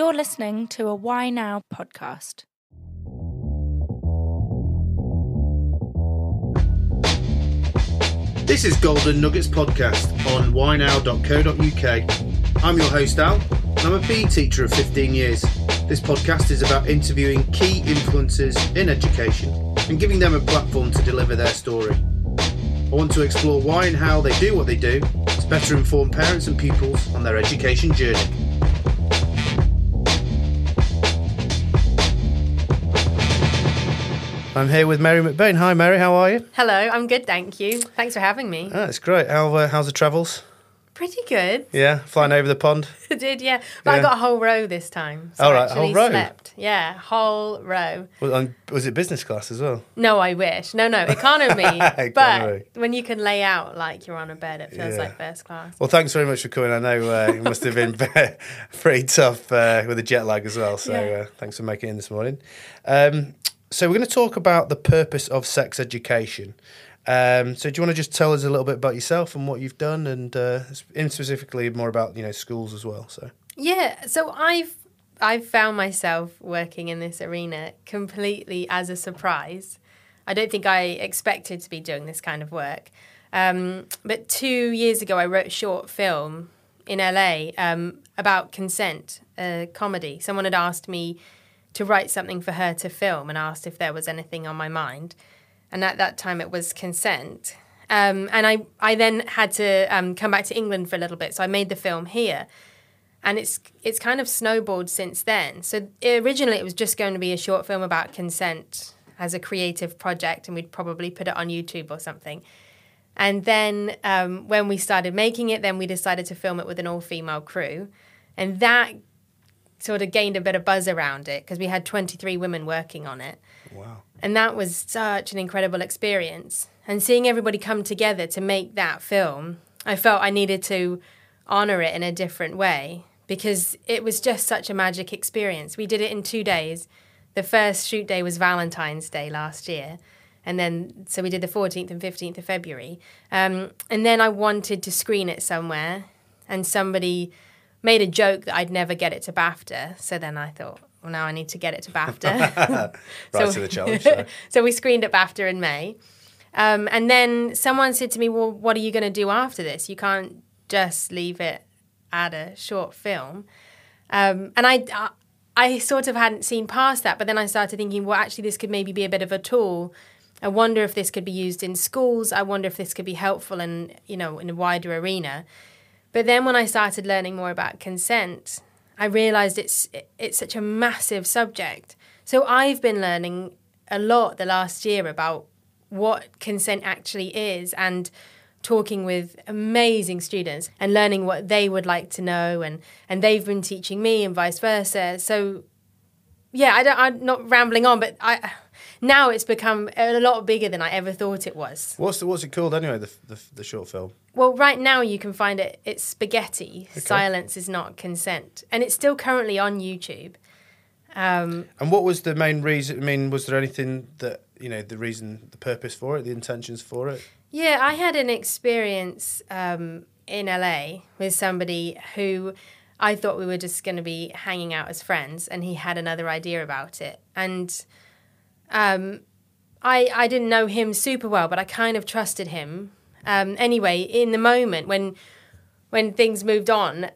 You're listening to a Why Now podcast. This is Golden Nuggets Podcast on whynow.co.uk. I'm your host Al, and I'm a PE teacher of 15 years. This podcast is about interviewing key influencers in education and giving them a platform to deliver their story. I want to explore why and how they do what they do to better inform parents and pupils on their education journey. I'm here with Mary McBain. Hi, Mary. How are you? Hello, I'm good, thank you. Thanks for having me. Ah, it's great. How uh, how's the travels? Pretty good. Yeah, flying over the pond. I did, yeah. But Yeah. I got a whole row this time. So All I right, a whole row? Slept. Yeah, whole row. Was, um, was it business class as well? No, I wish. No, no, economy. Economy. but when you can lay out like you're on a bed, it feels Yeah. like first class. Well, thanks very much for coming. I know uh, it must have been pretty tough uh, with the jet lag as well. So Yeah. uh, thanks for making it in this morning. Um, so we're going to talk about the purpose of sex education. Um, so do you want to just tell us a little bit about yourself and what you've done, and uh, specifically more about you know schools as well? So Yeah, so I've I've found myself working in this arena completely as a surprise. I don't think I expected to be doing this kind of work. Um, but two years ago, I wrote a short film in LA um, about consent, a comedy. Someone had asked me to write something for her to film and asked if there was anything on my mind. And at that time, it was consent. Um, and I, I then had to um, come back to England for a little bit. So I made the film here and it's it's kind of snowballed since then. So originally it was just going to be a short film about consent as a creative project, and we'd probably put it on YouTube or something. And then um, when we started making it, then we decided to film it with an all female crew, and that sort of gained a bit of buzz around it because we had 23 women working on it. wow, And that was such an incredible experience. And seeing everybody come together to make that film, I felt I needed to honor it in a different way because it was just such a magic experience. We did it in two days. The first shoot day was Valentine's Day last year. And then, so we did the 14th and 15th of February. Um, and then I wanted to screen it somewhere. And somebody made a joke that I'd never get it to BAFTA. So then I thought, well, now I need to get it to BAFTA. right to the challenge. So we screened at BAFTA in May. Um, and then someone said to me, Well, what are you going to do after this? You can't just leave it at a short film. Um, and I, I, I sort of hadn't seen past that, but then I started thinking, well, actually, this could maybe be a bit of a tool. I wonder if this could be used in schools. I wonder if this could be helpful in, you know, in a wider arena. But then when I started learning more about consent, I realized it's it's such a massive subject. So I've been learning a lot the last year about what consent actually is and talking with amazing students and learning what they would like to know and and they've been teaching me and vice versa. So yeah, I don't I'm not rambling on, but I now it's become a lot bigger than I ever thought it was. What's the, what's it called anyway? The, the the short film. Well, right now you can find it. It's Spaghetti. Silence is not consent, and it's still currently on YouTube. Um, And what was the main reason? I mean, was there anything that you know the reason, the purpose for it, the intentions for it? yeah, I had an experience um, in LA with somebody who I thought we were just going to be hanging out as friends, and he had another idea about it, and um, I I didn't know him super well, but I kind of trusted him. Um, anyway, in the moment when when things moved on,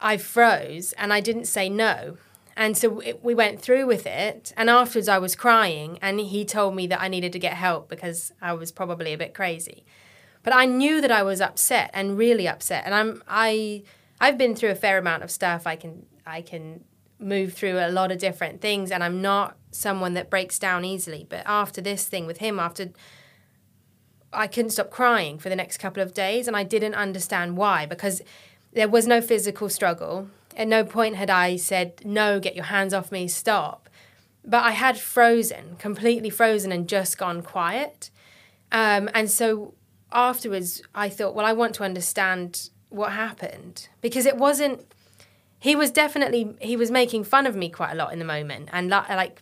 I froze and I didn't say no. And so we went through with it. And afterwards, I was crying, and he told me that I needed to get help because I was probably a bit crazy. But I knew that I was upset and really upset. And I'm I I've been through a fair amount of stuff. I can I can move through a lot of different things, and I'm not someone that breaks down easily. But after this thing with him, after I couldn't stop crying for the next couple of days, and I didn't understand why because there was no physical struggle. At no point had I said, No, get your hands off me, stop. But I had frozen, completely frozen, and just gone quiet. Um, and so afterwards, I thought, Well, I want to understand what happened because it wasn't. He was definitely he was making fun of me quite a lot in the moment, and li- like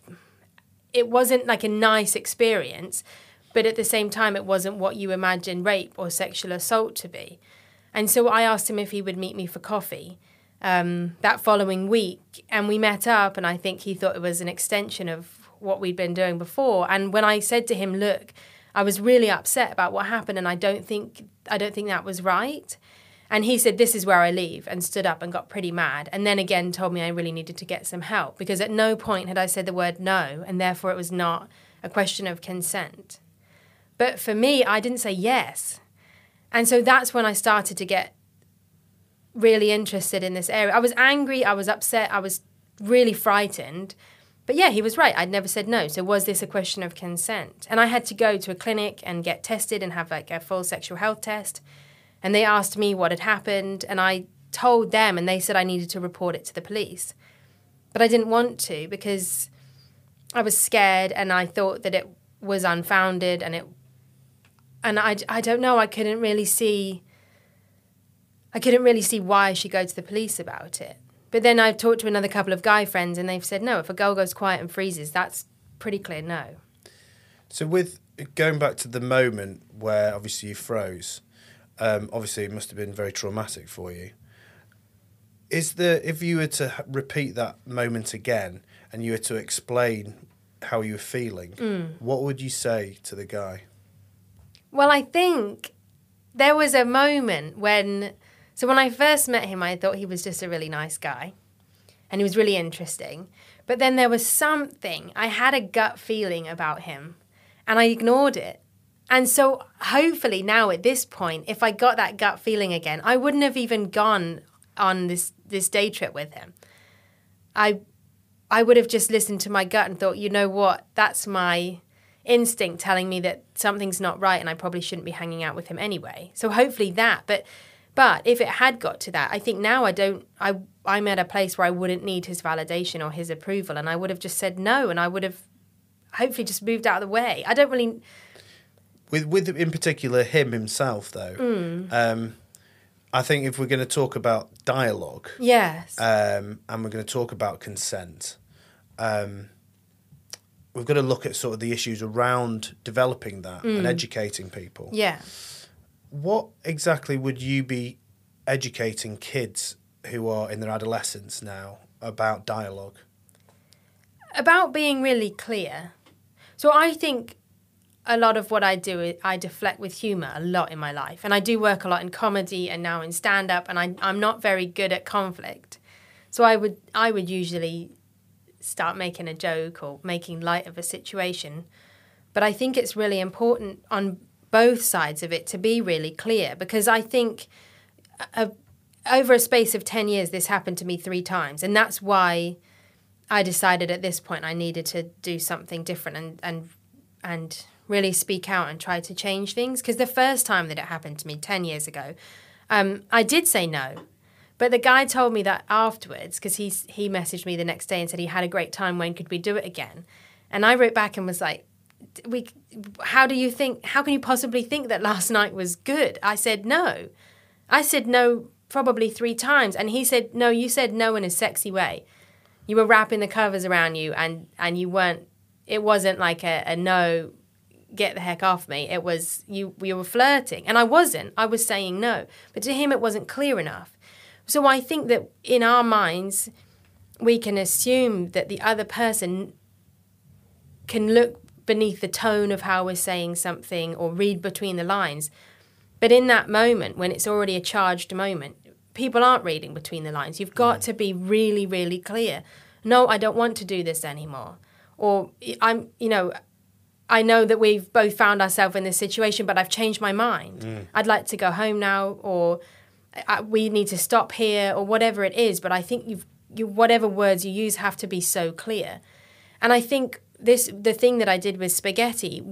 it wasn't like a nice experience, but at the same time, it wasn't what you imagine rape or sexual assault to be. And so I asked him if he would meet me for coffee. um, that following week, and we met up, and I think he thought it was an extension of what we'd been doing before. And when I said to him, "Look," I was really upset about what happened, and I don't think I don't think that was right. And he said, This is where I leave, and stood up and got pretty mad. And then again told me I really needed to get some help because at no point had I said the word no, and therefore it was not a question of consent. But for me, I didn't say yes. And so that's when I started to get really interested in this area. I was angry, I was upset, I was really frightened. But yeah, he was right. I'd never said no. So was this a question of consent? And I had to go to a clinic and get tested and have like a full sexual health test. And they asked me what had happened, and I told them, and they said I needed to report it to the police. But I didn't want to because I was scared and I thought that it was unfounded and it and I, I don't know I couldn't really see I couldn't really see why should go to the police about it. But then I've talked to another couple of guy friends and they've said no, if a girl goes quiet and freezes, that's pretty clear no. So with going back to the moment where obviously you froze, um, obviously it must have been very traumatic for you. Is there if you were to repeat that moment again and you were to explain how you were feeling, Mm. what would you say to the guy? Well, I think there was a moment when, so when I first met him, I thought he was just a really nice guy and he was really interesting. But then there was something, I had a gut feeling about him and I ignored it. And so hopefully now at this point, if I got that gut feeling again, I wouldn't have even gone on this, this day trip with him. I I would have just listened to my gut and thought, you know what, that's my instinct telling me that something's not right and I probably shouldn't be hanging out with him anyway. So hopefully that. But but if it had got to that, I think now I don't I I'm at a place where I wouldn't need his validation or his approval and I would have just said no and I would have hopefully just moved out of the way. I don't really With with in particular him himself though, Mm. um, I think if we're going to talk about dialogue, Yes. um, and we're going to talk about consent, um, we've got to look at sort of the issues around developing that and educating people. yeah. What exactly would you be educating kids who are in their adolescence now about dialogue? about being really clear. So I think a lot of what I do I deflect with humor a lot in my life, and I do work a lot in comedy and now in stand up, and I, I'm not very good at conflict. So I would I would usually start making a joke or making light of a situation, but I think it's really important on both sides of it to be really clear because I think a, over a space of 10 years this happened to me three times. And that's why I decided at this point I needed to do something different and and and really speak out and try to change things. Because the first time that it happened to me ten years ago, um, I did say no, but the guy told me that afterwards because he he messaged me the next day and said he had a great time. When could we do it again? And I wrote back and was like, "We, how do you think? How can you possibly think that last night was good?" I said no. I said no probably three times, and he said no. You said no in a sexy way you were wrapping the covers around you and and you weren't it wasn't like a, a no get the heck off me it was you we were flirting and i wasn't i was saying no but to him it wasn't clear enough so i think that in our minds we can assume that the other person can look beneath the tone of how we're saying something or read between the lines but in that moment when it's already a charged moment people aren't reading between the lines. You've got to be really, really clear. No, I don't want to do this anymore. Or I'm, you know, I know that we've both found ourselves in this situation, but I've changed my mind. Mm. I'd like to go home now, or I, we need to stop here, or whatever it is. But I think you've, you, whatever words you use have to be so clear. And I think this, the thing that I did with spaghetti,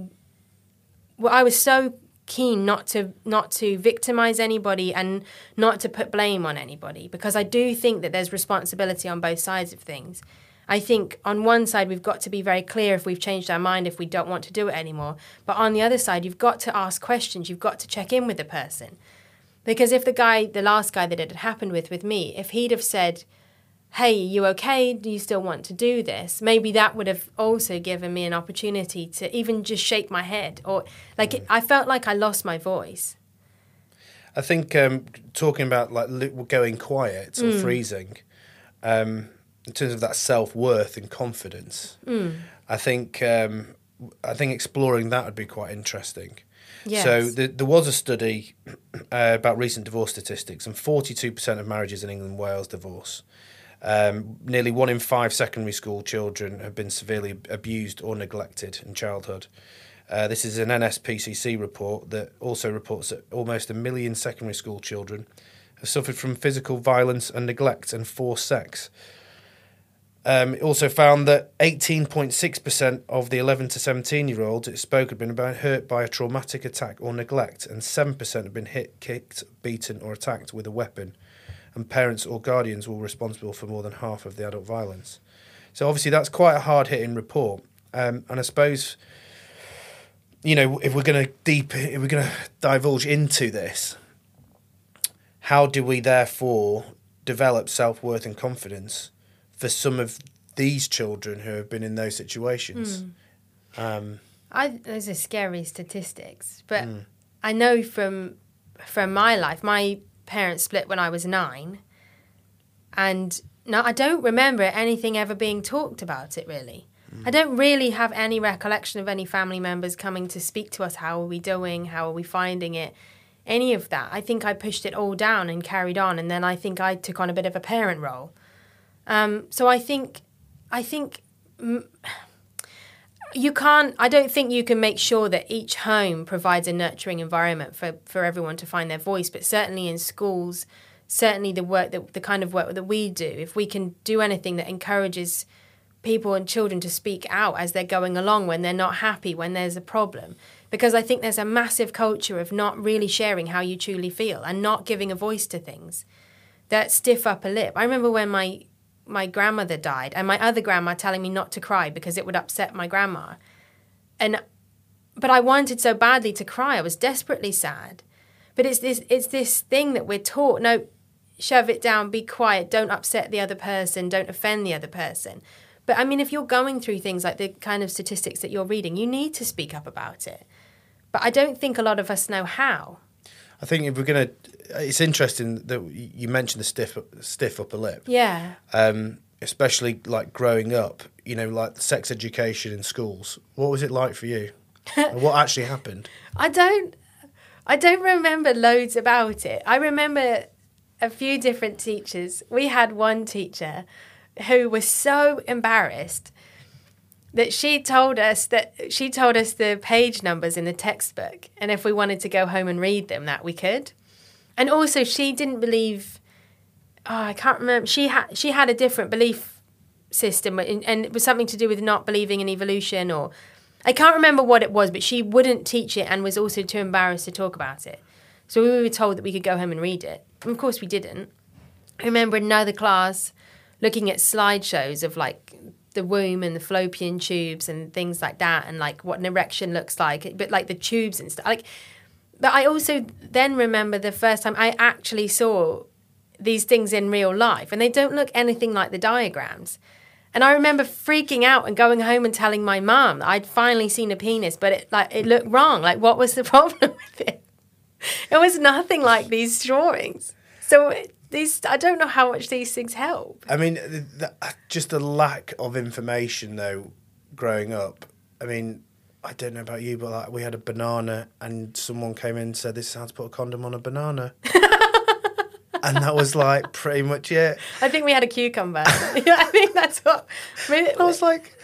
well, I was so keen not to not to victimize anybody and not to put blame on anybody because I do think that there's responsibility on both sides of things. I think on one side we've got to be very clear if we've changed our mind if we don't want to do it anymore, but on the other side you've got to ask questions, you've got to check in with the person. Because if the guy, the last guy that it had happened with with me, if he'd have said, "Hey, you okay? Do you still want to do this?" Maybe that would have also given me an opportunity to even just shake my head or like it, I felt like I lost my voice. I think um, talking about like going quiet or freezing, um, in terms of that self worth and confidence, I think um, I think exploring that would be quite interesting. Yes. So the, there was a study uh, about recent divorce statistics, and forty-two percent of marriages in England and Wales divorce. Um, nearly one in five secondary school children have been severely abused or neglected in childhood. Uh, this is an NSPCC report that also reports that almost a million secondary school children have suffered from physical violence and neglect and forced sex. Um, it also found that 18.6% of the 11 to 17 year olds it spoke had been hurt by a traumatic attack or neglect, and 7% had been hit, kicked, beaten, or attacked with a weapon. And parents or guardians were responsible for more than half of the adult violence. So, obviously, that's quite a hard hitting report. Um, and I suppose, you know, if we're going to deep, if we're going to divulge into this, how do we therefore develop self worth and confidence for some of these children who have been in those situations? Hmm. Um, I those are scary statistics, but hmm. I know from from my life, my parents split when I was nine, and no, I don't remember anything ever being talked about it really. Hmm. I don't really have any recollection of any family members coming to speak to us. How are we doing? How are we finding it? Any of that. I think I pushed it all down and carried on, and then I think I took on a bit of a parent role. Um, so I think, I think you can't i don't think you can make sure that each home provides a nurturing environment for, for everyone to find their voice but certainly in schools certainly the work that the kind of work that we do if we can do anything that encourages people and children to speak out as they're going along when they're not happy when there's a problem. Because i think there's a massive culture of not really sharing how you truly feel and not giving a voice to things that stiff upper lip. I remember when my my grandmother died and my other grandma telling me not to cry because it would upset my grandma. And but I wanted so badly to cry. I was desperately sad. But it's this it's this thing that we're taught, no, shove it down, be quiet, don't upset the other person, don't offend the other person. But I mean if you're going through things like the kind of statistics that you're reading, you need to speak up about it. But I don't think a lot of us know how. I think if we're going to, it's interesting that you mentioned the stiff, stiff upper lip. Yeah. um, especially like growing up, you know, like sex education in schools. What was it like for you? What actually happened? I don't I don't remember loads about it. I remember a few different teachers. We had one teacher who was so embarrassed that she told us that she told us the page numbers in the textbook and if we wanted to go home and read them that we could. And also she didn't believe oh, I can't remember. She had she had a different belief system, and and it was something to do with not believing in evolution, or I can't remember what it was. But she wouldn't teach it, and was also too embarrassed to talk about it. So we were told that we could go home and read it. And of course, we didn't. I remember another class looking at slideshows of like the womb and the fallopian tubes and things like that, and like what an erection looks like, but like the tubes and stuff. Like, but I also then remember the first time I actually saw these things in real life and they don't look anything like the diagrams. And I remember freaking out and going home and telling my mom I'd finally seen a penis, but it like it looked wrong. Like what was the problem with it? It was nothing like these drawings. So it- these I don't know how much these things help. I mean, the, the, uh, just the lack of information though, growing up. I mean, I don't know about you, but like we had a banana, and someone came in and said, "This is how to put a condom on a banana," and that was like pretty much it. I think we had a cucumber. yeah, I think that's what. I, mean, I was like,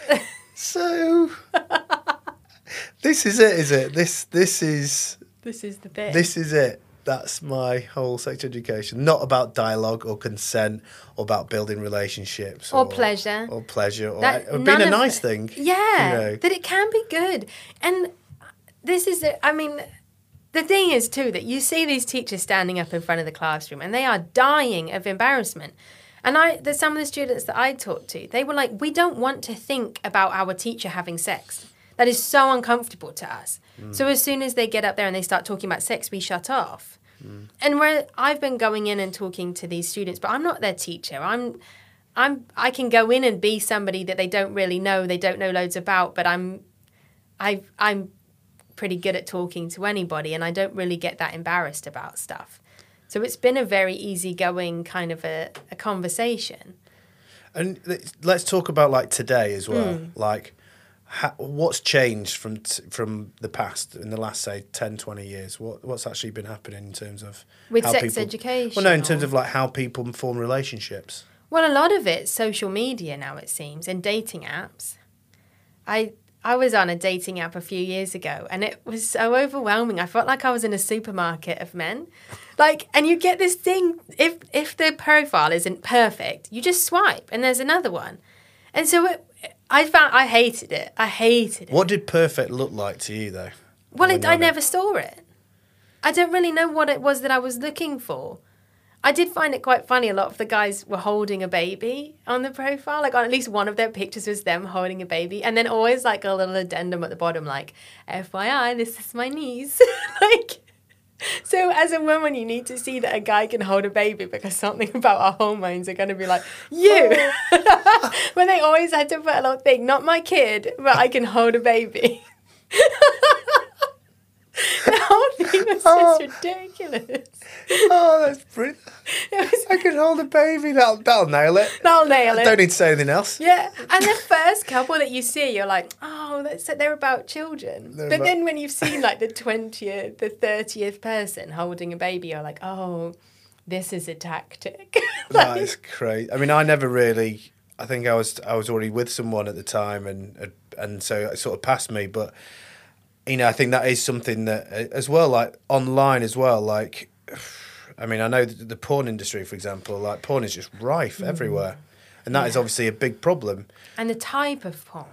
so this is it, is it? This this is this is the thing. this is it. That's my whole sex education. Not about dialogue or consent or about building relationships Or pleasure. or pleasure or, That- or being a nice it- thing. Yeah, you know. that it can be good. And this is, I mean, the thing is too that you see these teachers standing up in front of the classroom and they are dying of embarrassment. And I, there's some of the students that I talked to, they were like, we don't want to think about our teacher having sex. That is so uncomfortable to us. Mm. So as soon as they get up there and they start talking about sex, we shut off. Mm. And where I've been going in and talking to these students, but I'm not their teacher. I'm I'm I can go in and be somebody that they don't really know, they don't know loads about, but I'm I I'm pretty good at talking to anybody, and I don't really get that embarrassed about stuff. So it's been a very easygoing kind of a, a conversation. And let's talk about like today as well. Mm. Like, ha- what's changed from t- from the past in the last say 10, 20 years? What what's actually been happening in terms of With how sex people- education Well, no, in terms of like how people form relationships. Well, a lot of it's social media now, it seems, and dating apps. I I was on a dating app a few years ago, and it was so overwhelming. I felt like I was in a supermarket of men, like, and you get this thing. If if the profile isn't perfect, you just swipe, and there's another one, and so it, I found I hated it. I hated it. What did perfect look like to you though? Well, it, I never saw it. I don't really know what it was that I was looking for. I did find it quite funny. A lot of the guys were holding a baby on the profile. Like on at least one of their pictures was them holding a baby, and then always like a little addendum at the bottom, like "FYI, this is my niece." like, so as a woman, you need to see that a guy can hold a baby because something about our hormones are going to be like you. Oh. when they always had to put a little thing, not my kid, but I can hold a baby. the whole thing was just oh. ridiculous. Oh, that's brilliant. Was, I could hold a baby. That'll that'll nail it. I'll nail I it. don't need to say anything else. Yeah, and the first couple that you see, you're like, oh, that's they're about children. They're but about- then when you've seen like the twentieth, the thirtieth person holding a baby, you're like, oh, this is a tactic. That is crazy. I mean, I never really. I think I was I was already with someone at the time, and and so it sort of passed me. But you know, I think that is something that uh, as well, like online as well. Like, I mean, I know the, the porn industry, for example, like porn is just rife mm. everywhere, and that is Yeah. obviously a big problem. and the type of porn.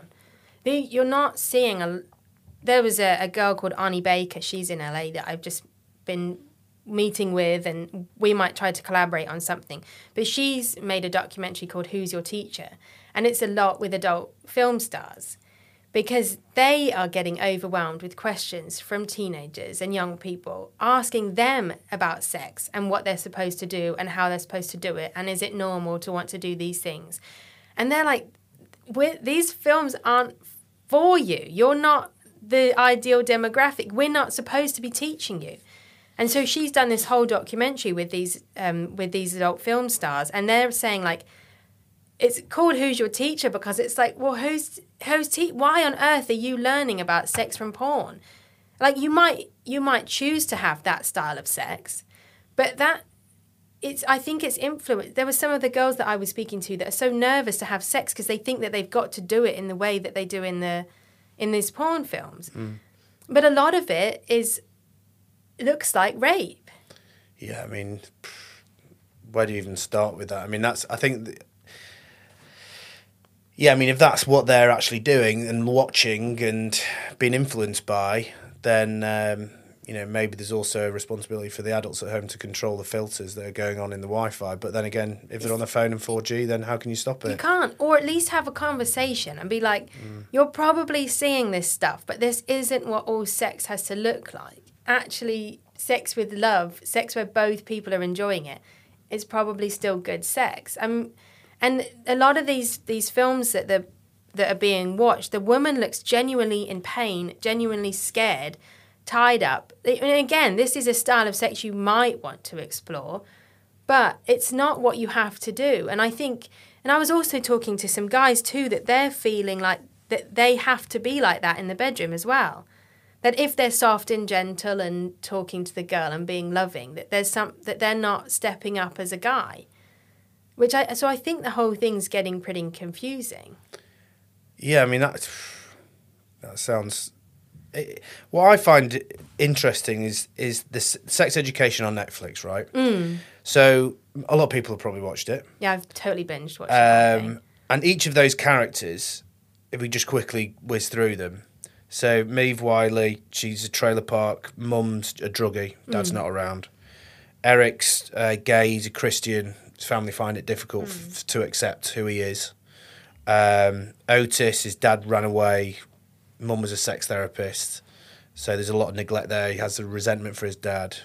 You're not seeing a. There was a, a girl called Annie Baker. She's in LA that I've just been meeting with, and we might try to collaborate on something. But she's made a documentary called "Who's Your Teacher," and it's a lot with adult film stars because they are getting overwhelmed with questions from teenagers and young people asking them about sex and what they're supposed to do and how they're supposed to do it and is it normal to want to do these things? And they're like these films aren't for you. You're not the ideal demographic. We're not supposed to be teaching you. And so she's done this whole documentary with these um, with these adult film stars and they're saying like it's called Who's Your Teacher because it's like, well, who's who's te- why on earth are you learning about sex from porn? Like you might you might choose to have that style of sex, but that it's I think it's influence. There were some of the girls that I was speaking to that are so nervous to have sex because they think that they've got to do it in the way that they do in the in these porn films. Mm. But a lot of it is looks like rape. Yeah, I mean, where do you even start with that? I mean, that's I think. th- yeah, I mean, if that's what they're actually doing and watching and being influenced by, then um, you know maybe there's also a responsibility for the adults at home to control the filters that are going on in the Wi-Fi. But then again, if they're on the phone and four G, then how can you stop it? You can't, or at least have a conversation and be like, you're probably seeing this stuff, but this isn't what all sex has to look like. Actually, sex with love, sex where both people are enjoying it, is probably still good sex. Um, and a lot of these these films that the that are being watched, the woman looks genuinely in pain, genuinely scared, tied up. And again, this is a style of sex you might want to explore but it's not what you have to do. And I think, and I was also talking to some guys too that they're feeling like that they have to be like that in the bedroom as well. That if they're soft and gentle and talking to the girl and being loving, that there's some that they're not stepping up as a guy. Which I so I think the whole thing's getting pretty confusing. Yeah, I mean that that sounds. It, what I find interesting is is the s- sex education on Netflix, right? Mm. So a lot of people have probably watched it, Yeah, I've totally binged watched um, and each of those characters, if we just quickly whiz through them. So Maeve Wiley, she's a trailer park mum's a druggie, dad's not around. Eric's uh, gay, he's a Christian. His family find it difficult f- to accept who he is. Um, Otis, his dad ran away. Mum was a sex therapist, so there's a lot of neglect there. He has a resentment for his dad.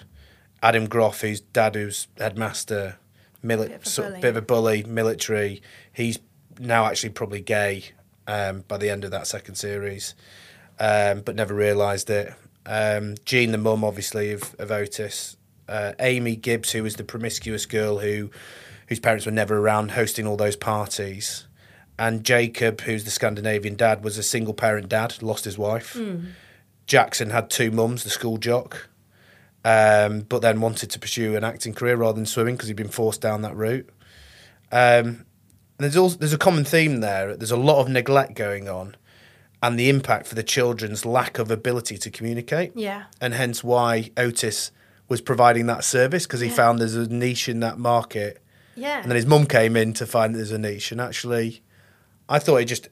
Adam Groff, whose dad who's headmaster, mili- Bit of sort bully. bit of a bully, military. He's now actually probably gay um, by the end of that second series, um, but never realised it. Um, Jean, the mum, obviously of, of Otis. Uh, Aimee Gibbs, who was the promiscuous girl who whose parents were never around, hosting all those parties. And Jakob, who's the Scandinavian dad, was a single parent dad, lost his wife. Jackson had two mums, the school jock, um, but then wanted to pursue an acting career rather than swimming because he'd been forced down that route. Um, there's also there's a common theme there. There's a lot of neglect going on, and the impact for the children's lack of ability to communicate, Yeah. and hence why Otis was providing that service because he Yeah. found there's a niche in that market, Yeah. and then his mum came in to find that there's a niche, and actually, I thought it just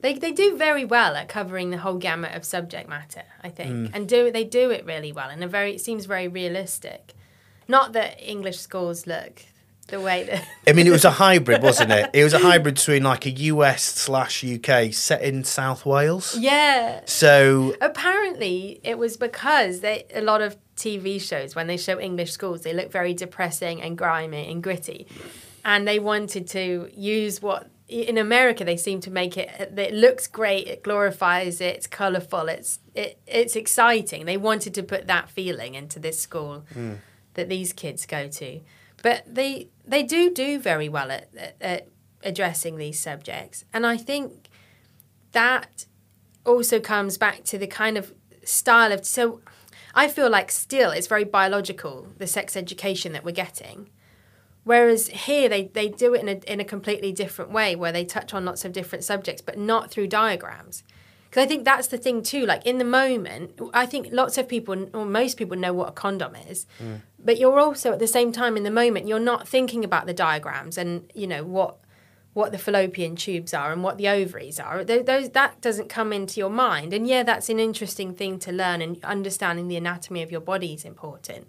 They, they do very well at covering the whole gamut of subject matter, I think, Mm. and do they do it really well, and a very it seems very realistic. Not that English schools look the way that I mean, it was a hybrid, wasn't it? It was a hybrid between like a US slash UK set in South Wales. yeah. So Apparently, it was because they a lot of TV shows when they show English schools they look very depressing and grimy and gritty, and they wanted to use what in America they seem to make it. It looks great. It glorifies it. It's colorful. It's it, it's exciting. They wanted to put that feeling into this school hmm. that these kids go to, but they they do do very well at, at, at addressing these subjects, and I think that also comes back to the kind of style of so I feel like still it's very biological the sex education that we're getting. Whereas here they, they do it in a, in a completely different way where they touch on lots of different subjects but not through diagrams. Because I think that's the thing too like in the moment I think lots of people or most people know what a condom is mm. but you're also at the same time in the moment you're not thinking about the diagrams and you know what what the fallopian tubes are and what the ovaries are. Th- Those that doesn't come into your mind, and yeah, that's an interesting thing to learn. And understanding the anatomy of your body is important.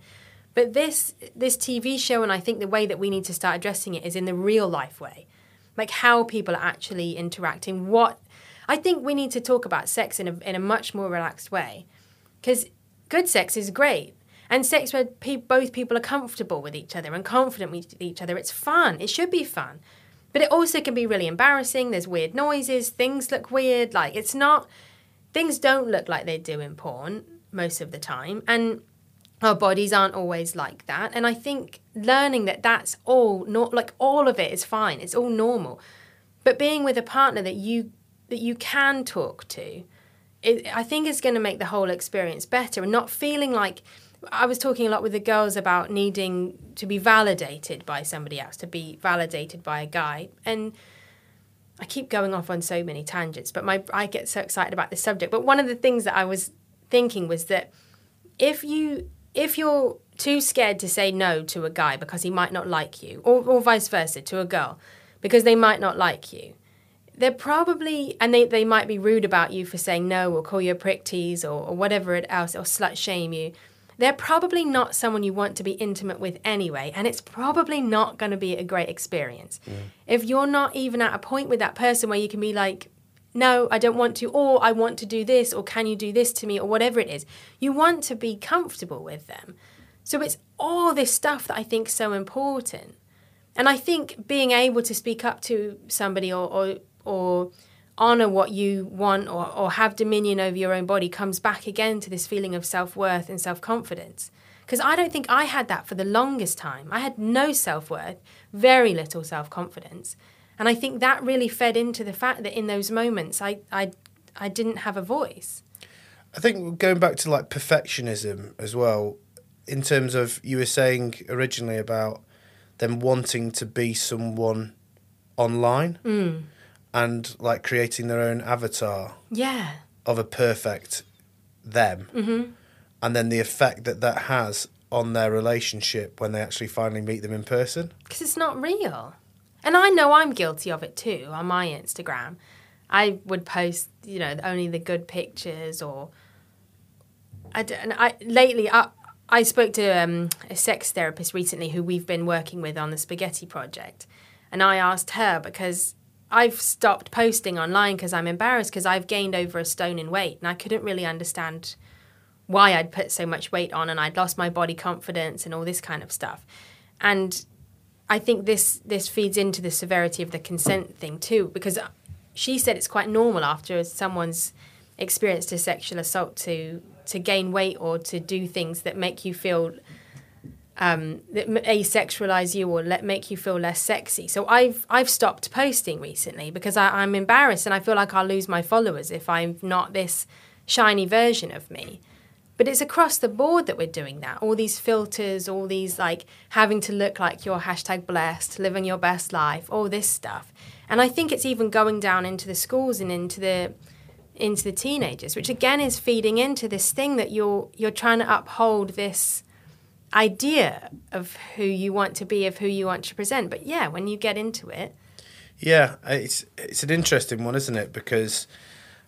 But this this TV show, and I think the way that we need to start addressing it is in the real life way, like how people are actually interacting. What I think we need to talk about sex in a in a much more relaxed way, because good sex is great. And sex where pe- both people are comfortable with each other and confident with each other, it's fun. It should be fun. But it also can be really embarrassing. There's weird noises, things look weird. Like, it's not, things don't look like they do in porn most of the time. And our bodies aren't always like that. And I think learning that that's all, not like all of it is fine, it's all normal. But being with a partner that you, that you can talk to, it, I think is going to make the whole experience better and not feeling like I was talking a lot with the girls about needing to be validated by somebody else, to be validated by a guy. And I keep going off on so many tangents, but my I get so excited about this subject. But one of the things that I was thinking was that if you if you're too scared to say no to a guy because he might not like you, or, or vice versa to a girl because they might not like you, they're probably and they, they might be rude about you for saying no or call you a prick tease or, or whatever else or slut shame you they're probably not someone you want to be intimate with anyway and it's probably not going to be a great experience. If you're not even at a point with that person where you can be like no i don't want to or i want to do this or can you do this to me? or whatever it is you want to be comfortable with them. So it's all this stuff that i think is so important. And I think being able to speak up to somebody or or, or honor what you want or, or have dominion over your own body comes back again to this feeling of self worth and self confidence. Because I don't think I had that for the longest time. I had no self worth, very little self confidence. And I think that really fed into the fact that in those moments I, I, I didn't have a voice. I think going back to like perfectionism as well, in terms of you were saying originally about them wanting to be someone online mm. And like creating their own avatar Yeah. of a perfect them, mm-hmm. and then the effect that that has on their relationship when they actually finally meet them in person. because it's not real. And I know I'm guilty of it too on my Instagram. I would post, you know, only the good pictures or. I, d- and I lately I, I spoke to um, a sex therapist recently who we've been working with on the spaghetti project, and I asked her because I've stopped posting online because I'm embarrassed because I've gained over a stone in weight and I couldn't really understand why I'd put so much weight on and I'd lost my body confidence and all this kind of stuff. And I think this this feeds into the severity of the consent thing too, because she said it's quite normal after someone's experienced a sexual assault to to gain weight or to do things that make you feel um, that asexualize you or let make you feel less sexy. So I've I've stopped posting recently because I, I'm embarrassed and I feel like I'll lose my followers if I'm not this shiny version of me. But it's across the board that we're doing that. All these filters, all these like having to look like you're hashtag blessed, living your best life, all this stuff. And I think it's even going down into the schools and into the into the teenagers, which again is feeding into this thing that you're you're trying to uphold this idea of who you want to be, of who you want to present. But yeah, when you get into it, Yeah, it's it's an interesting one, isn't it? Because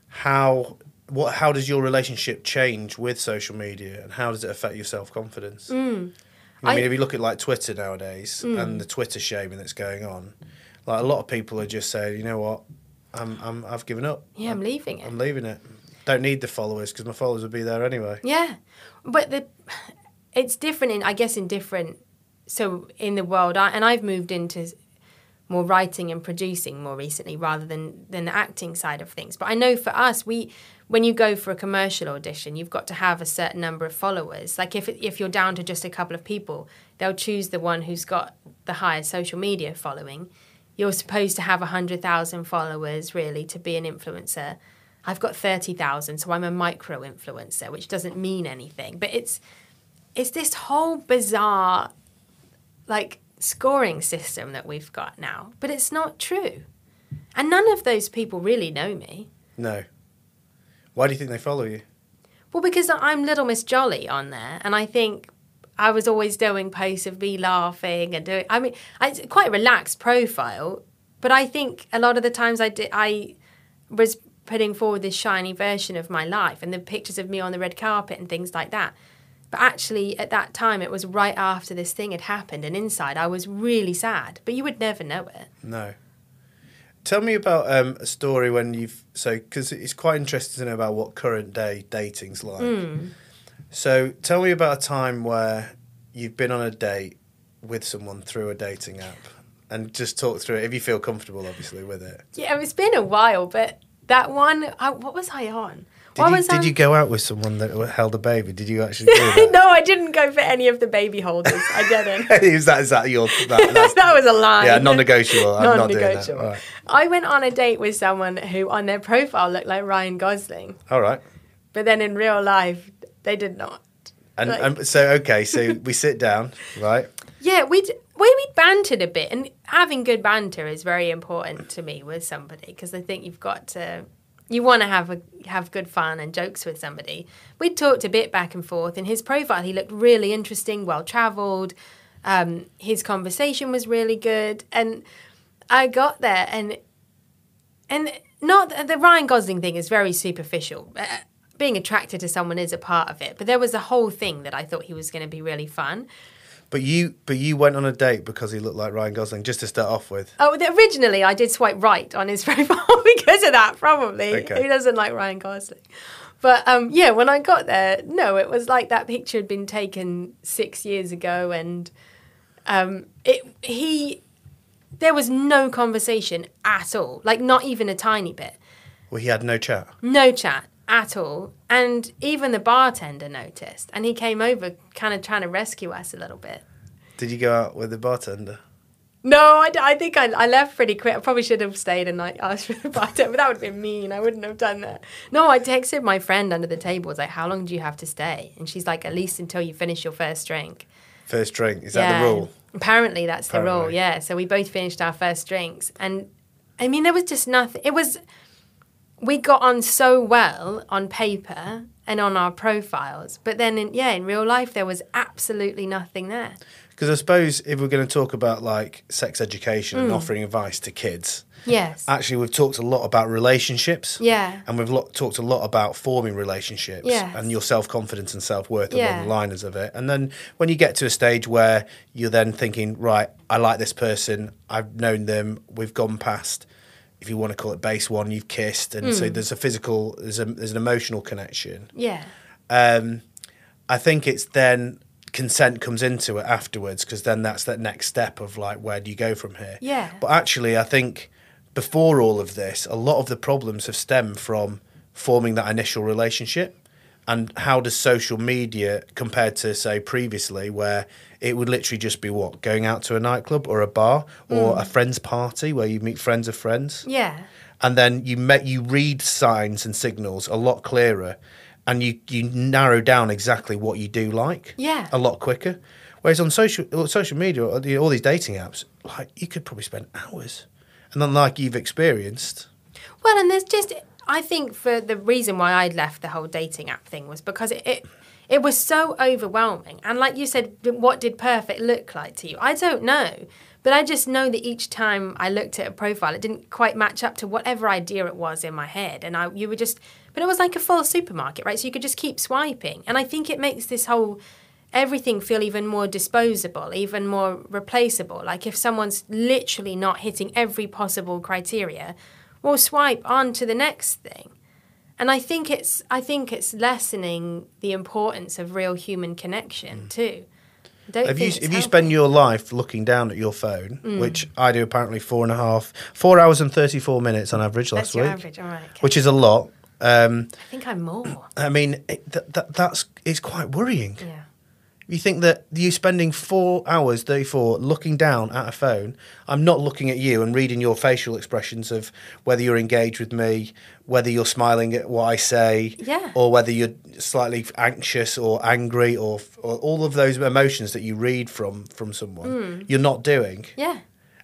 how what how does your relationship change with social media, and how does it affect your self confidence? Hmm. I mean, I- if you look at like Twitter nowadays hmm. and the Twitter shaming that's going on, like a lot of people are just saying, you know what, I'm I'm I've given up. yeah, I'm leaving it. I'm leaving it. Don't need the followers because my followers will be there anyway. Yeah, but the it's different in I guess in different. So in the world, I, and I've moved into more writing and producing more recently rather than than the acting side of things. But I know for us, we when you go for a commercial audition, you've got to have a certain number of followers. Like if if you're down to just a couple of people, they'll choose the one who's got the highest social media following. You're supposed to have hundred thousand followers really to be an influencer. I've got thirty thousand, so I'm a micro influencer, which doesn't mean anything. But it's it's this whole bizarre like scoring system that we've got now. But it's not true. And none of those people really know me. No. Why do you think they follow you? Well, because I'm Little Miss Jolly on there, and I think I was always doing posts of me laughing and doing. I mean, it's quite a relaxed profile, but I think a lot of the times I did, I was putting forward this shiny version of my life and the pictures of me on the red carpet and things like that. But actually, at that time, it was right after this thing had happened, and inside I was really sad. But you would never know it. No. Tell me about um, a story when you've so because it's quite interesting to know about what current day dating's like. So tell me about a time where you've been on a date with someone through a dating app, and just talk through it if you feel comfortable, obviously, with it. Yeah, it's been a while, but that one, I, what was I on? Did, you, did you go out with someone that held a baby? Did you actually do that? no, I didn't go for any of the baby holders. I didn't. is that is that your that, that was a lie. yeah non-negotiable? I'm not doing that. Non-negotiable. Right. I went on a date with someone who, on their profile, looked like Ryan Gosling, All right. but then in real life, they did not. And, Like- and so okay, so we sit down, right? Yeah, we we we bantered a bit, and having good banter is very important to me with somebody because I think you've got to. You want to have a have good fun and jokes with somebody. We talked a bit back and forth. In his profile, he looked really interesting, well travelled. Um, his conversation was really good, and I got there, and and not the Ryan Gosling thing is very superficial. Uh, being attracted to someone is a part of it, but there was a whole thing that I thought he was going to be really fun. But you, but you went on a date because he looked like Ryan Gosling, just to start off with. Oh, originally I did swipe right on his profile because of that, probably. Okay. Who doesn't like Ryan Gosling? But um, yeah, when I got there, no, it was like that picture had been taken six years ago, and um, it he there was no conversation at all, like not even a tiny bit, Well, he had no chat. no chat at all, and even the bartender noticed, and he came over, kind of trying to rescue us a little bit. Did you go out with the bartender? No, I think I, I left pretty quick. I probably should have stayed and like asked for the bartender, but that would have been mean. I wouldn't have done that. No, I texted my friend under the table. I was like, "How long do you have to stay?" And she's like, "At least until you finish your first drink." First drink is that the rule? Apparently, that's the rule. Yeah. So we both finished our first drinks, and I mean, there was just nothing. It was we got on so well on paper and on our profiles, but then in, yeah, in real life, there was absolutely nothing there. Because I suppose if we're going to talk about like sex education Mm. and offering advice to kids, Yes. actually we've talked a lot about relationships. Yeah. And we've lo- talked a lot about forming relationships Yes. and your self confidence and self worth Yeah. along the liners of it. And then when you get to a stage where you're then thinking, right, I like this person, I've known them, we've gone past, if you want to call it base one, you've kissed, and Mm. so there's a physical, there's a there's an emotional connection. Yeah. Um, I think it's then consent comes into it afterwards because then that's that next step of like where do you go from here Yeah. but actually i think before all of this a lot of the problems have stemmed from forming that initial relationship And how does social media compared to say previously, where it would literally just be what going out to a nightclub or a bar or hmm. a friend's party where you meet friends of friends, Yeah. and then you met you read signs and signals a lot clearer, and you you narrow down exactly what you do like, Yeah. a lot quicker. Whereas on social social media, all these dating apps, like you could probably spend hours, and then like you've experienced, Well, and there's just I think for the reason why I'd left the whole dating app thing was because it, it it was so overwhelming. And like you said, what did perfect look like to you? I don't know. But I just know that each time I looked at a profile, it didn't quite match up to whatever idea it was in my head. And I you were just but it was like a full supermarket, right? So you could just keep swiping. And I think it makes this whole everything feel even more disposable, even more replaceable. Like if someone's literally not hitting every possible criteria, we'll swipe on to the next thing. And I think it's I think it's lessening the importance of real human connection too. Don't If you if you spend your life looking down at your phone, Mm. which I do apparently four and a half, four hours and thirty four minutes on average last week, average, right. okay. which is a lot. Um, I think I'm more. I mean, it, th- th- that's it's quite worrying. Yeah. You think that you spending four hours, 34, looking down at a phone. I'm not looking at you and reading your facial expressions of whether you're engaged with me, whether you're smiling at what I say, Yeah. or whether you're slightly anxious or angry, or, or all of those emotions that you read from from someone. Hmm. You're not doing, Yeah.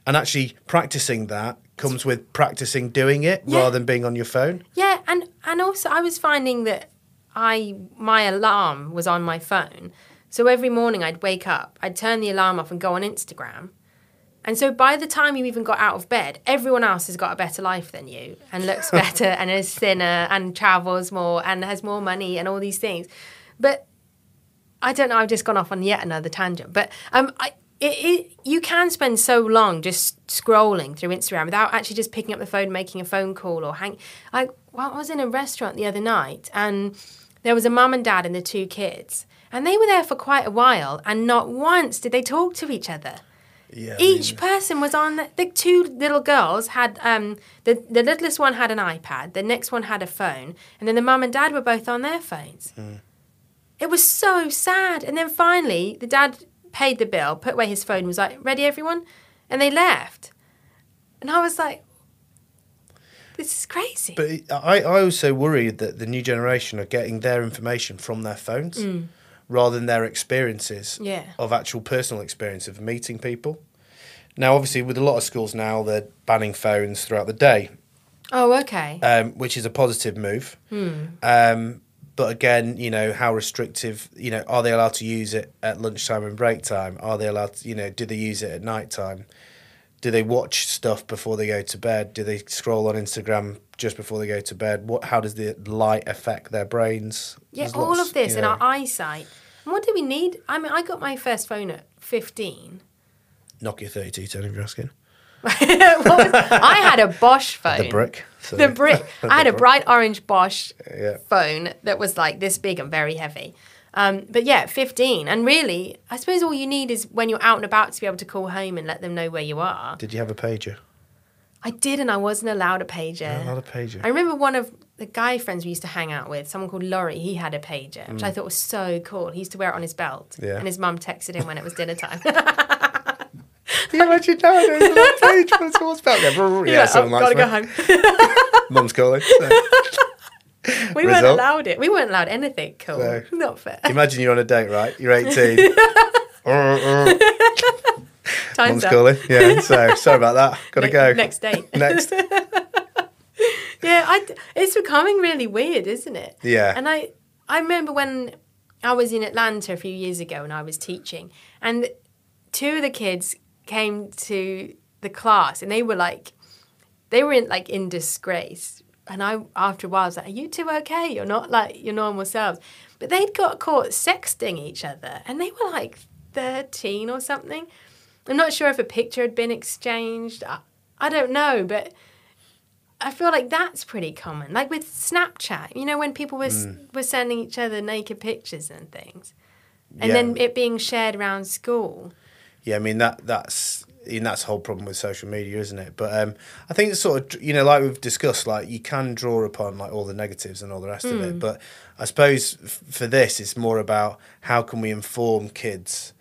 and actually practicing that comes with practicing doing it Yeah. rather than being on your phone. Yeah, and and also I was finding that I my alarm was on my phone. So every morning I'd wake up, I'd turn the alarm off and go on Instagram. And so by the time you even got out of bed, everyone else has got a better life than you and looks better and is thinner and travels more and has more money and all these things. But I don't know, I've just gone off on yet another tangent. But um, I, it, it, you can spend so long just scrolling through Instagram without actually just picking up the phone, making a phone call, or hang. Like, well, I was in a restaurant the other night, and there was a mum and dad and the two kids, and they were there for quite a while, and not once did they talk to each other. Yeah, Each person was on the, the two little girls had um the the littlest one had an iPad, the next one had a phone, and then the mum and dad were both on their phones. It was so sad. And then finally, the dad paid the bill, put away his phone, was like, "Ready, everyone," and they left. And I was like, "This is crazy." But I, I also worried that the new generation are getting their information from their phones rather than their experiences. Yeah. of actual personal experience of meeting people. Now, obviously, with a lot of schools now, they're banning phones throughout the day, oh, okay. um, which is a positive move. Hmm. Um, but again, you know, how restrictive, you know, are they allowed to use it at lunchtime and break time? Are they allowed to, you know, do they use it at night time? Do they watch stuff before they go to bed? Do they scroll on Instagram just before they go to bed? What? How does the light affect their brains? yeah, There's all lots, of this you and our eyesight. And what do we need? I mean, I got my first phone at fifteen. Nokia 3210 if you're asking. Was- I had a Bosch phone. The brick. so- The brick. I had a bright orange Bosch Yeah. phone that was like this big and very heavy. Um, but yeah, 15. And really, I suppose all you need is when you're out and about to be able to call home and let them know where you are. Did you have a pager? I did, and I wasn't allowed a pager. Not a pager. I remember one of the guy friends we used to hang out with, someone called Laurie, he had a pager, which I thought was so cool. He used to wear it on his belt. Mm. Yeah. And his mum texted him when it was dinner time. Can you imagine nowadays a little page from someone's back there? Yeah, "Oh, something like gotta go home. Mum's calling. so. We weren't allowed it. We weren't allowed anything cool. No. Not fair. Imagine you're on a date, right? You're 18. Uh, uh, Time's Mum's up. calling. Yeah, so sorry about that. Gotta Ne- go. Next date. Next. Yeah, I, it's becoming really weird, isn't it? Yeah. And I, I remember when I was in Atlanta a few years ago and I was teaching, and two of the kids came to the class and they were like, they were in like in disgrace. And I, after a while, I was like, "Are you two okay? You're not like your normal selves." But they'd got caught sexting each other, and they were like thirteen or something. I'm not sure if a picture had been exchanged. I, I don't know, but I feel like that's pretty common. Like with Snapchat, you know, when people were Mm. were sending each other naked pictures and things, and Yeah. then it being shared around school. Yeah, I mean that that's and that's the whole problem with social media, isn't it? But um, I think it's sort of you know, like we've discussed, like you can draw upon like all the negatives and all the rest of Hmm. it. But I suppose f- for this, it's more about how can we inform kids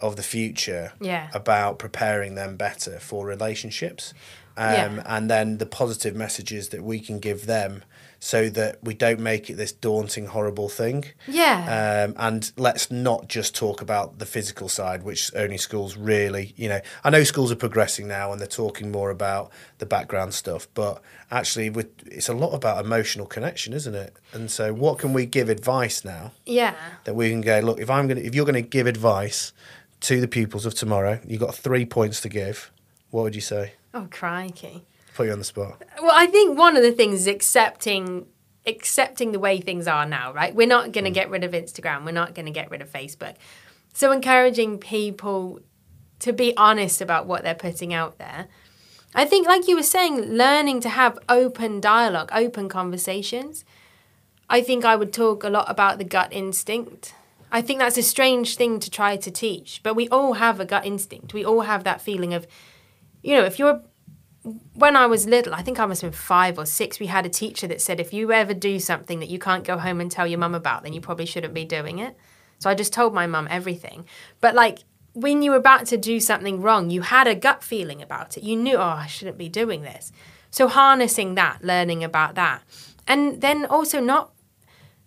of the future Yeah. about preparing them better for relationships, um, Yeah. and then the positive messages that we can give them. So that we don't make it this daunting, horrible thing. Yeah. Um, and let's not just talk about the physical side, which only schools really, you know, I know schools are progressing now and they're talking more about the background stuff, but actually, with, it's a lot about emotional connection, isn't it? And so, what can we give advice now yeah. that we can go, look, if I'm gonna, if you're going to give advice to the pupils of tomorrow, you've got three points to give. What would you say? Oh, crikey. Put you on the spot. Well, I think one of the things is accepting accepting the way things are now, right? We're not going to mm. get rid of Instagram. We're not going to get rid of Facebook. So encouraging people to be honest about what they're putting out there. I think like you were saying learning to have open dialogue, open conversations. I think I would talk a lot about the gut instinct. I think that's a strange thing to try to teach, but we all have a gut instinct. We all have that feeling of you know, if you're when I was little, I think I must have been five or six, we had a teacher that said, if you ever do something that you can't go home and tell your mum about, then you probably shouldn't be doing it. So I just told my mum everything. But like when you were about to do something wrong, you had a gut feeling about it. You knew, oh, I shouldn't be doing this. So harnessing that, learning about that. And then also not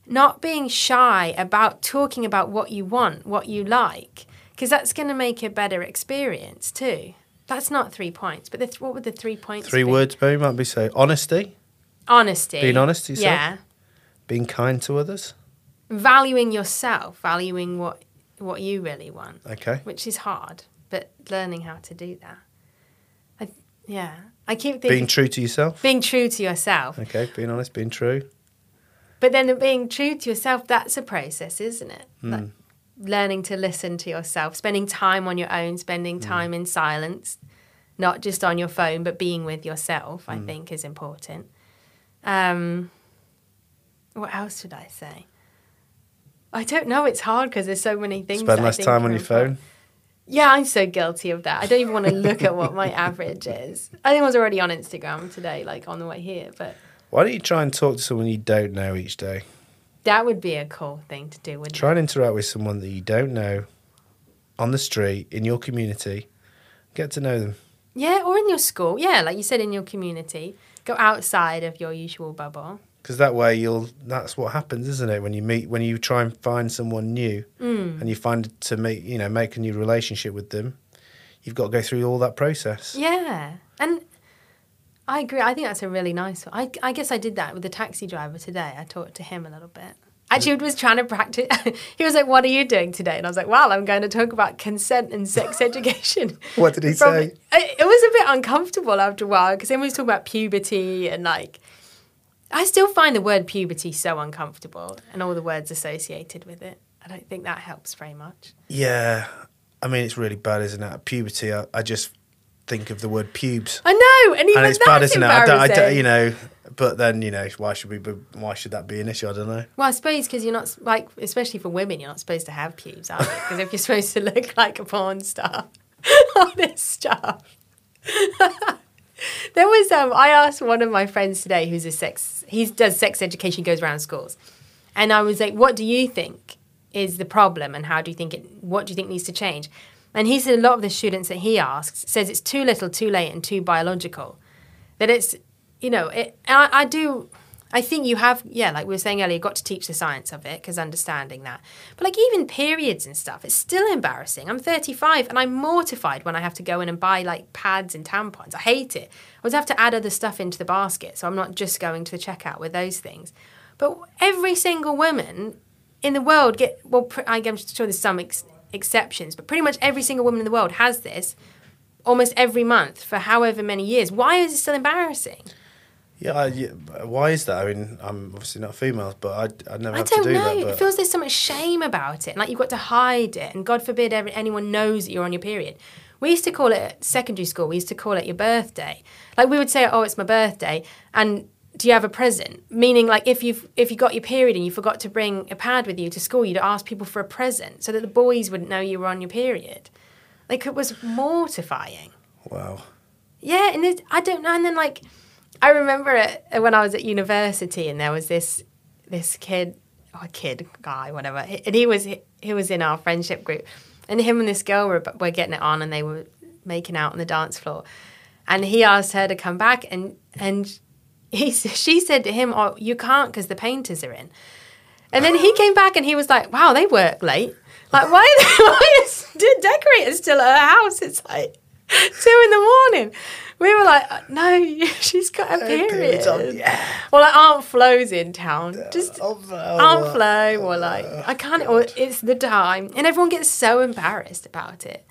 not being shy about talking about what you want, what you like, because that's going to make a better experience too. That's not three points, but the th- what would the three points? Three be? words, maybe might be say honesty, Honesty. Being honest to yourself? Yeah. being kind to others. Valuing yourself, valuing what what you really want, Okay. which is hard, but learning how to do that. I, yeah, I keep thinking Being true to yourself. being true to yourself. Okay, being honest, being true. But then being true to yourself, that's a process, isn't it? Hmm. Like learning to listen to yourself, spending time on your own, spending Hmm. time in silence, not just on your phone, but being with yourself, Hmm. I think is important. Um, what else should I say? I don't know. It's hard because there's so many things. Spend I less think time on your phone. Yeah, I'm so guilty of that. I don't even want to look at what my average is. I think I was already on Instagram today, like on the way here, but Why don't you try and talk to someone you don't know each day? That would be a cool thing to do, wouldn't Try and interact with someone that you don't know on the street, in your community. Get to know them. Yeah, or in your school. Yeah, like you said, in your community. Go outside of your usual bubble. Because that way you'll that's what happens, isn't it? When you meet when you try and find someone new Mm. and you find to make you know, make a new relationship with them, you've got to go through all that process. Yeah. And I agree. I think that's a really nice one. I, I guess I did that with the taxi driver today. I talked to him a little bit. Actually, was trying to practice. he was like, What are you doing today? And I was like, Well, I'm going to talk about consent and sex education. What did he Probably- say? It it was a bit uncomfortable after a while because then we was talking about puberty and like. I still find the word puberty so uncomfortable and all the words associated with it. I don't think that helps very much. Yeah. I mean it's really bad, isn't it? Puberty, I, I just think of the word pubes. I know, and even and it's that's bad, isn't it? I don't, I don't, you know, but then you know, why should we? Be, why should that be an issue? I don't know. Well, I suppose because you're not like, especially for women, you're not supposed to have pubes, are you? Because if you're supposed to look like a porn star, all this stuff. there was um, I asked one of my friends today, who's a sex, he does sex education, goes around schools, and I was like, "What do you think is the problem, and how do you think it? What do you think needs to change?" And he said a lot of the students that he asks says it's too little, too late, and too biological. That it's, you know, it. I, I do. I think you have, yeah, like we were saying earlier, got to teach the science of it because understanding that. But like even periods and stuff, it's still embarrassing. I'm 35 and I'm mortified when I have to go in and buy like pads and tampons. I hate it. I always have to add other stuff into the basket, so I'm not just going to the checkout with those things. But every single woman in the world get well. I'm sure there's some ex- exceptions, but pretty much every single woman in the world has this almost every month for however many years. Why is it still embarrassing? Yeah, I, yeah, why is that? I mean, I'm obviously not a female, but I I never I have don't to do know. that. It But feels there's so much shame about it, like you've got to hide it. And God forbid every, anyone knows that you're on your period. We used to call it secondary school. We used to call it your birthday. Like we would say, "Oh, it's my birthday," and do you have a present? Meaning, like if you've if you got your period and you forgot to bring a pad with you to school, you'd ask people for a present so that the boys wouldn't know you were on your period. Like it was mortifying. Wow. Yeah, and it, I don't know. And then like, I remember it uh, when I was at university, and there was this this kid, or kid guy, whatever, and he was he was in our friendship group, and him and this girl were were getting it on, and they were making out on the dance floor, and he asked her to come back, and and he she said to him, "Oh, you can't because the painters are in," and then he came back and he was like, "Wow, they work late." Like, why, why is the decorator still at her house? It's like two in the morning. We were like, uh, no, she's got a period. yeah. Well, like Aunt Flo's in town. Just Aunt Flo, Aunt uh, Flo, or like uh, I can't. Or oh, it's the time, and everyone gets so embarrassed about it.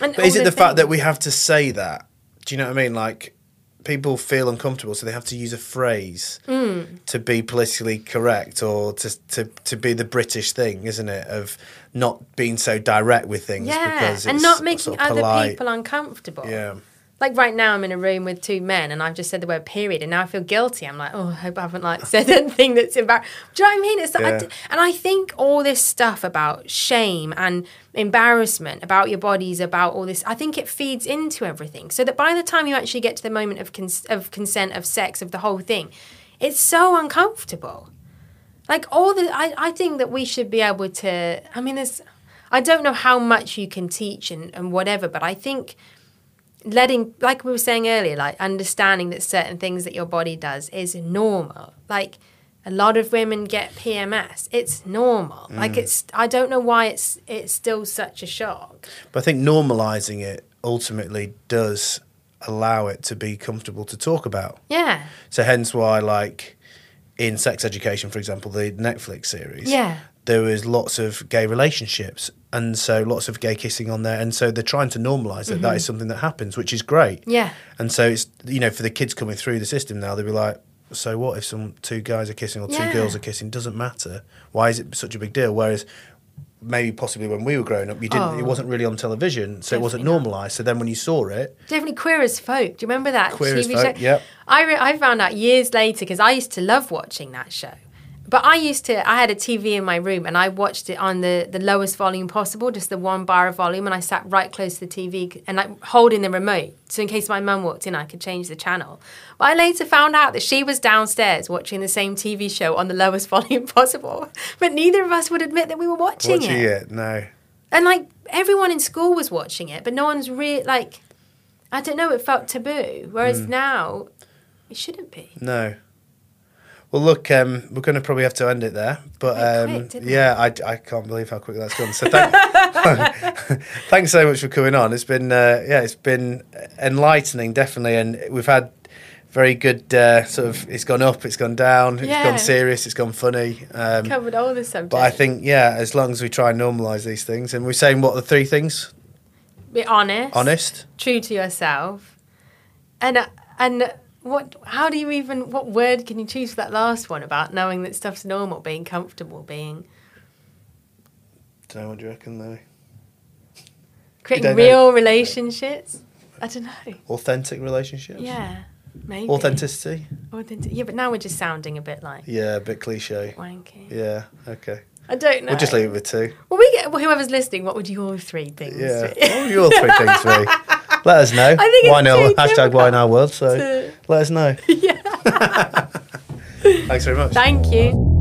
And But is it the fact that we have to say that? Do you know what I mean? Like, people feel uncomfortable, so they have to use a phrase Hmm. to be politically correct or to, to to be the British thing, isn't it? Of not being so direct with things yeah, and not making sort of other people uncomfortable. Yeah. Like right now, I'm in a room with two men, and I've just said the word period, and now I feel guilty. I'm like, oh, I hope I haven't like said anything that's embarrassing. Do you know what I mean? It's like, Yeah. d- and I think all this stuff about shame and embarrassment about your bodies, about all this, I think it feeds into everything. So that by the time you actually get to the moment of cons- of consent, of sex, of the whole thing, it's so uncomfortable. Like all the, I, I think that we should be able to. I mean, there's, I don't know how much you can teach and, and whatever, but I think letting like we were saying earlier like understanding that certain things that your body does is normal. Like a lot of women get pms it's normal. Mm. Like it's i don't know why it's it's still such a shock. But I think normalizing it ultimately does allow it to be comfortable to talk about. yeah. So hence why, like in sex education, for example, the Netflix series, Yeah. There was lots of gay relationships, and so lots of gay kissing on there, and so they're trying to normalize it. That is something that happens, which is great. Mm-hmm. Yeah. And so it's you know for the kids coming through the system now, they'll be like, so what if some two guys are kissing or two Yeah. girls are kissing? Doesn't matter. Why is it such a big deal? Whereas maybe possibly when we were growing up, you didn't. It Oh. wasn't really on television, so it wasn't Definitely not. normalized. So then when you saw it, definitely queer as folk do you remember that Queer as TV Folk, show? yep. I, re- I found out years later because i used to love watching that show but i used to i had a tv in my room and i watched it on the, the lowest volume possible just the one bar of volume and i sat right close to the tv and like holding the remote so in case my mum walked in i could change the channel but i later found out that she was downstairs watching the same tv show on the lowest volume possible but neither of us would admit that we were watching, watching it it, no. and like everyone in school was watching it, but no one's really like, I don't know, it felt taboo. Whereas Hmm. now, it shouldn't be. No. Well, look, um, we're going to probably have to end it there, but um, yeah, I, I can't believe how quick that's gone. So thank, thanks so much for coming on. It's been uh, yeah, it's been enlightening, definitely, and we've had very good uh, sort of. It's gone up, it's gone down, it's gone serious, it's gone funny. Um, Covered all the subjects. but I think yeah, as long as we try and normalise these things, and we're saying what are the three things? be honest, Honest, true to yourself, and uh, and what? How do you even? What word can you choose for that last one about knowing that stuff's normal, being comfortable, being don't know what do you reckon though. creating don't know. real relationships? I don't know. Authentic relationships. Yeah, maybe Authenticity. Authentic- Yeah, but now we're just sounding a bit like Yeah, a bit cliche. wanky. Yeah. Okay. I don't know. We'll just leave it with two. Well, we get well, whoever's listening. What would your three things? Yeah. be? What were your three things be? Let us know. I think why too Hashtag why now world. So to- let us know. yeah. Thanks very much. Thank you.